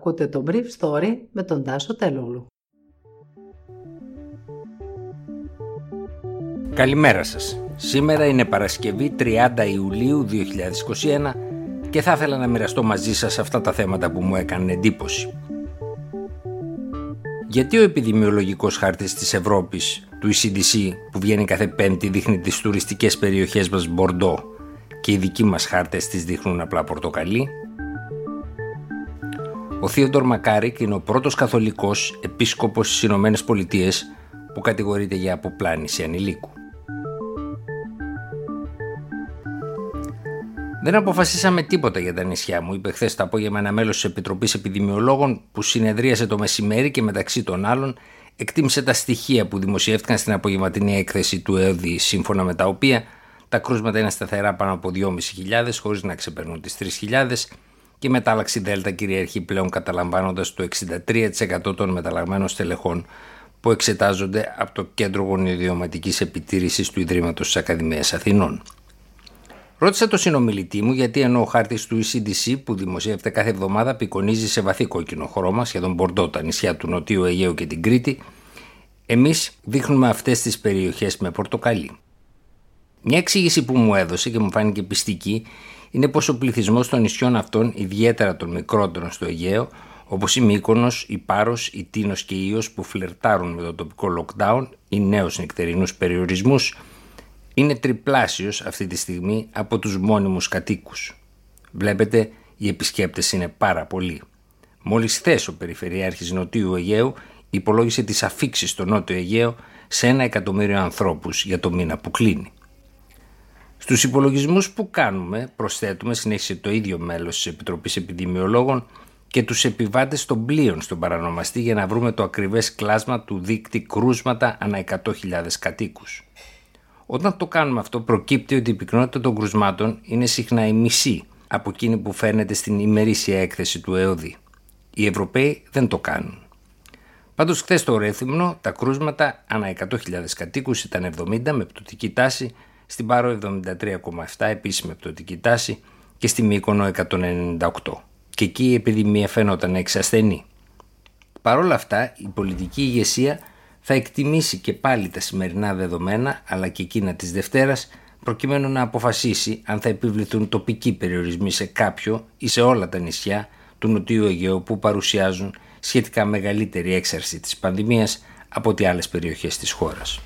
Ακούτε το Brief Story με τον Τάσο Τελούλου. Καλημέρα σας. Σήμερα είναι Παρασκευή 30 Ιουλίου 2021 και θα ήθελα να μοιραστώ μαζί σας αυτά τα θέματα που μου έκανε εντύπωση. Γιατί ο επιδημιολογικός χάρτης της Ευρώπης του ECDC που βγαίνει κάθε πέμπτη δείχνει τις τουριστικές περιοχές μας Μπορντό και οι δικοί μας χάρτες τις δείχνουν απλά πορτοκαλί. Ο Θείοντορ Μακάρικ είναι ο πρώτος καθολικός επίσκοπος στις Ηνωμένες Πολιτείες που κατηγορείται για αποπλάνηση ανηλίκου. Δεν αποφασίσαμε τίποτα για τα νησιά μου, είπε χθες το απόγευμα ένα μέλος της Επιτροπής Επιδημιολόγων που συνεδρίασε το μεσημέρι και μεταξύ των άλλων εκτίμησε τα στοιχεία που δημοσιεύτηκαν στην απογευματινή έκθεση του ΕΟΔΗ, σύμφωνα με τα οποία τα κρούσματα είναι σταθερά πάνω από 2.500 χωρίς να ξεπερνούν τις 3.000 και η μετάλλαξη Δέλτα κυριαρχεί πλέον καταλαμβάνοντας το 63% των μεταλλαγμένων στελεχών που εξετάζονται από το Κέντρο Γονιδιωματική Επιτήρησης του Ιδρύματος της Ακαδημίας Αθηνών. Ρώτησα το συνομιλητή μου γιατί ενώ ο χάρτης του ECDC που δημοσιεύεται κάθε εβδομάδα απεικονίζει σε βαθύ κόκκινο χρώμα, σχεδόν μπορντό τα νησιά του Νοτιού Αιγαίου και την Κρήτη, εμείς δείχνουμε αυτές τις περιοχές με πορτοκαλί. Μια εξήγηση που μου έδωσε και μου φάνηκε πιστική είναι πως ο πληθυσμός των νησιών αυτών, ιδιαίτερα των μικρότερων στο Αιγαίο, όπως η Μύκονος, η Πάρος, η Τίνος και η Ιω που φλερτάρουν με το τοπικό lockdown ή νέους νεκτερινού περιορισμούς, είναι τριπλάσιος αυτή τη στιγμή από τους μόνιμους κατοίκους. Βλέπετε, οι επισκέπτες είναι πάρα πολλοί. Μόλις χθες ο Περιφερειάρχης Νοτιού Αιγαίου υπολόγισε τις αφήξεις στο Νότιο Αιγαίο σε ένα εκατομμύριο ανθρώπους για το μήνα που κλείνει. Στους υπολογισμούς που κάνουμε προσθέτουμε, συνέχισε το ίδιο μέλος της Επιτροπής Επιδημιολόγων, και τους επιβάτες των πλοίων στον παρανομαστή για να βρούμε το ακριβές κλάσμα του δίκτυ κρούσματα ανά 100.000 κατοίκους. Όταν το κάνουμε αυτό, προκύπτει ότι η πυκνότητα των κρουσμάτων είναι συχνά η μισή από εκείνη που φαίνεται στην ημερήσια έκθεση του ΕΟΔΗ. Οι Ευρωπαίοι δεν το κάνουν. Πάντως, χθες στο Ρέθυμνο τα κρούσματα ανά 100.000 κατοίκους ήταν 70 με πτωτική τάση, στην Πάρο 73,7 επίση με πτωτική τάση και στη Μύκονο 198. Και εκεί η επιδημία φαίνονταν εξασθενή. Παρ' όλα αυτά, η πολιτική ηγεσία θα εκτιμήσει και πάλι τα σημερινά δεδομένα αλλά και εκείνα της Δευτέρας προκειμένου να αποφασίσει αν θα επιβληθούν τοπικοί περιορισμοί σε κάποιο ή σε όλα τα νησιά του Νοτιού Αιγαίου που παρουσιάζουν σχετικά μεγαλύτερη έξαρση της πανδημίας από τι άλλες περιοχές της χώρας.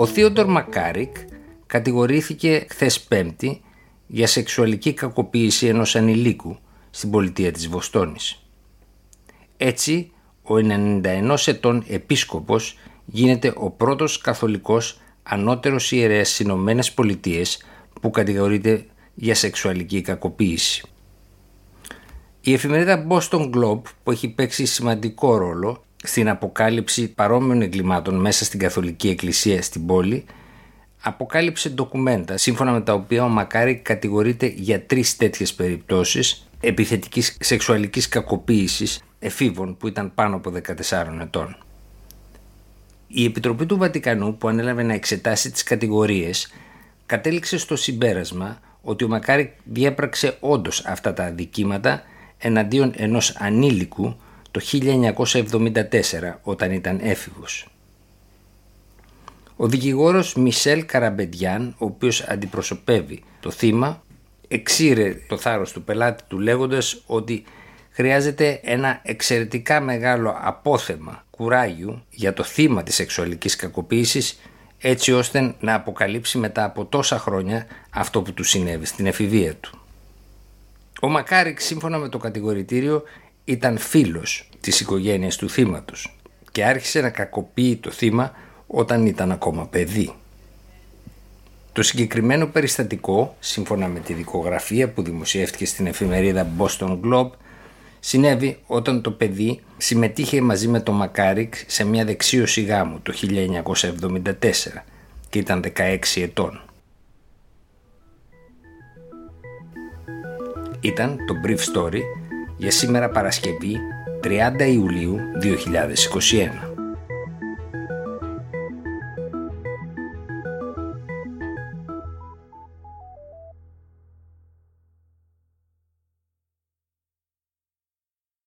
Ο Θείοντορ Μακάρικ κατηγορήθηκε χθες Πέμπτη για σεξουαλική κακοποίηση ενός ανηλίκου στην πολιτεία της Βοστόνης. Έτσι, ο 91 ετών επίσκοπος γίνεται ο πρώτος καθολικός ανώτερος ιερέας στις Ηνωμένες Πολιτείες που κατηγορείται για σεξουαλική κακοποίηση. Η εφημερίδα Boston Globe που έχει παίξει σημαντικό ρόλο στην αποκάλυψη παρόμοιων εγκλημάτων μέσα στην Καθολική Εκκλησία στην πόλη αποκάλυψε ντοκουμέντα σύμφωνα με τα οποία ο Μακάρη κατηγορείται για τρεις τέτοιες περιπτώσεις επιθετικής σεξουαλικής κακοποίησης εφήβων που ήταν πάνω από 14 ετών. Η Επιτροπή του Βατικανού που ανέλαβε να εξετάσει τις κατηγορίες κατέληξε στο συμπέρασμα ότι ο Μακάρη διέπραξε όντως αυτά τα αδικήματα εναντίον ενός ανήλικου το 1974 όταν ήταν έφηβος. Ο δικηγόρος Μισελ Καραμπεντιάν, ο οποίος αντιπροσωπεύει το θύμα, εξήρε το θάρρος του πελάτη του λέγοντας ότι χρειάζεται ένα εξαιρετικά μεγάλο απόθεμα κουράγιου για το θύμα της σεξουαλικής κακοποίησης έτσι ώστε να αποκαλύψει μετά από τόσα χρόνια αυτό που του συνέβη στην εφηβεία του. Ο Μακάρικ σύμφωνα με το κατηγορητήριο ήταν φίλος της οικογένειας του θύματος και άρχισε να κακοποιεί το θύμα όταν ήταν ακόμα παιδί. Το συγκεκριμένο περιστατικό, σύμφωνα με τη δικογραφία που δημοσιεύτηκε στην εφημερίδα Boston Globe, συνέβη όταν το παιδί συμμετείχε μαζί με τον Μακάρικ σε μια δεξίωση γάμου το 1974 και ήταν 16 ετών. Ήταν το Brief Story για σήμερα Παρασκευή 30 Ιουλίου 2021.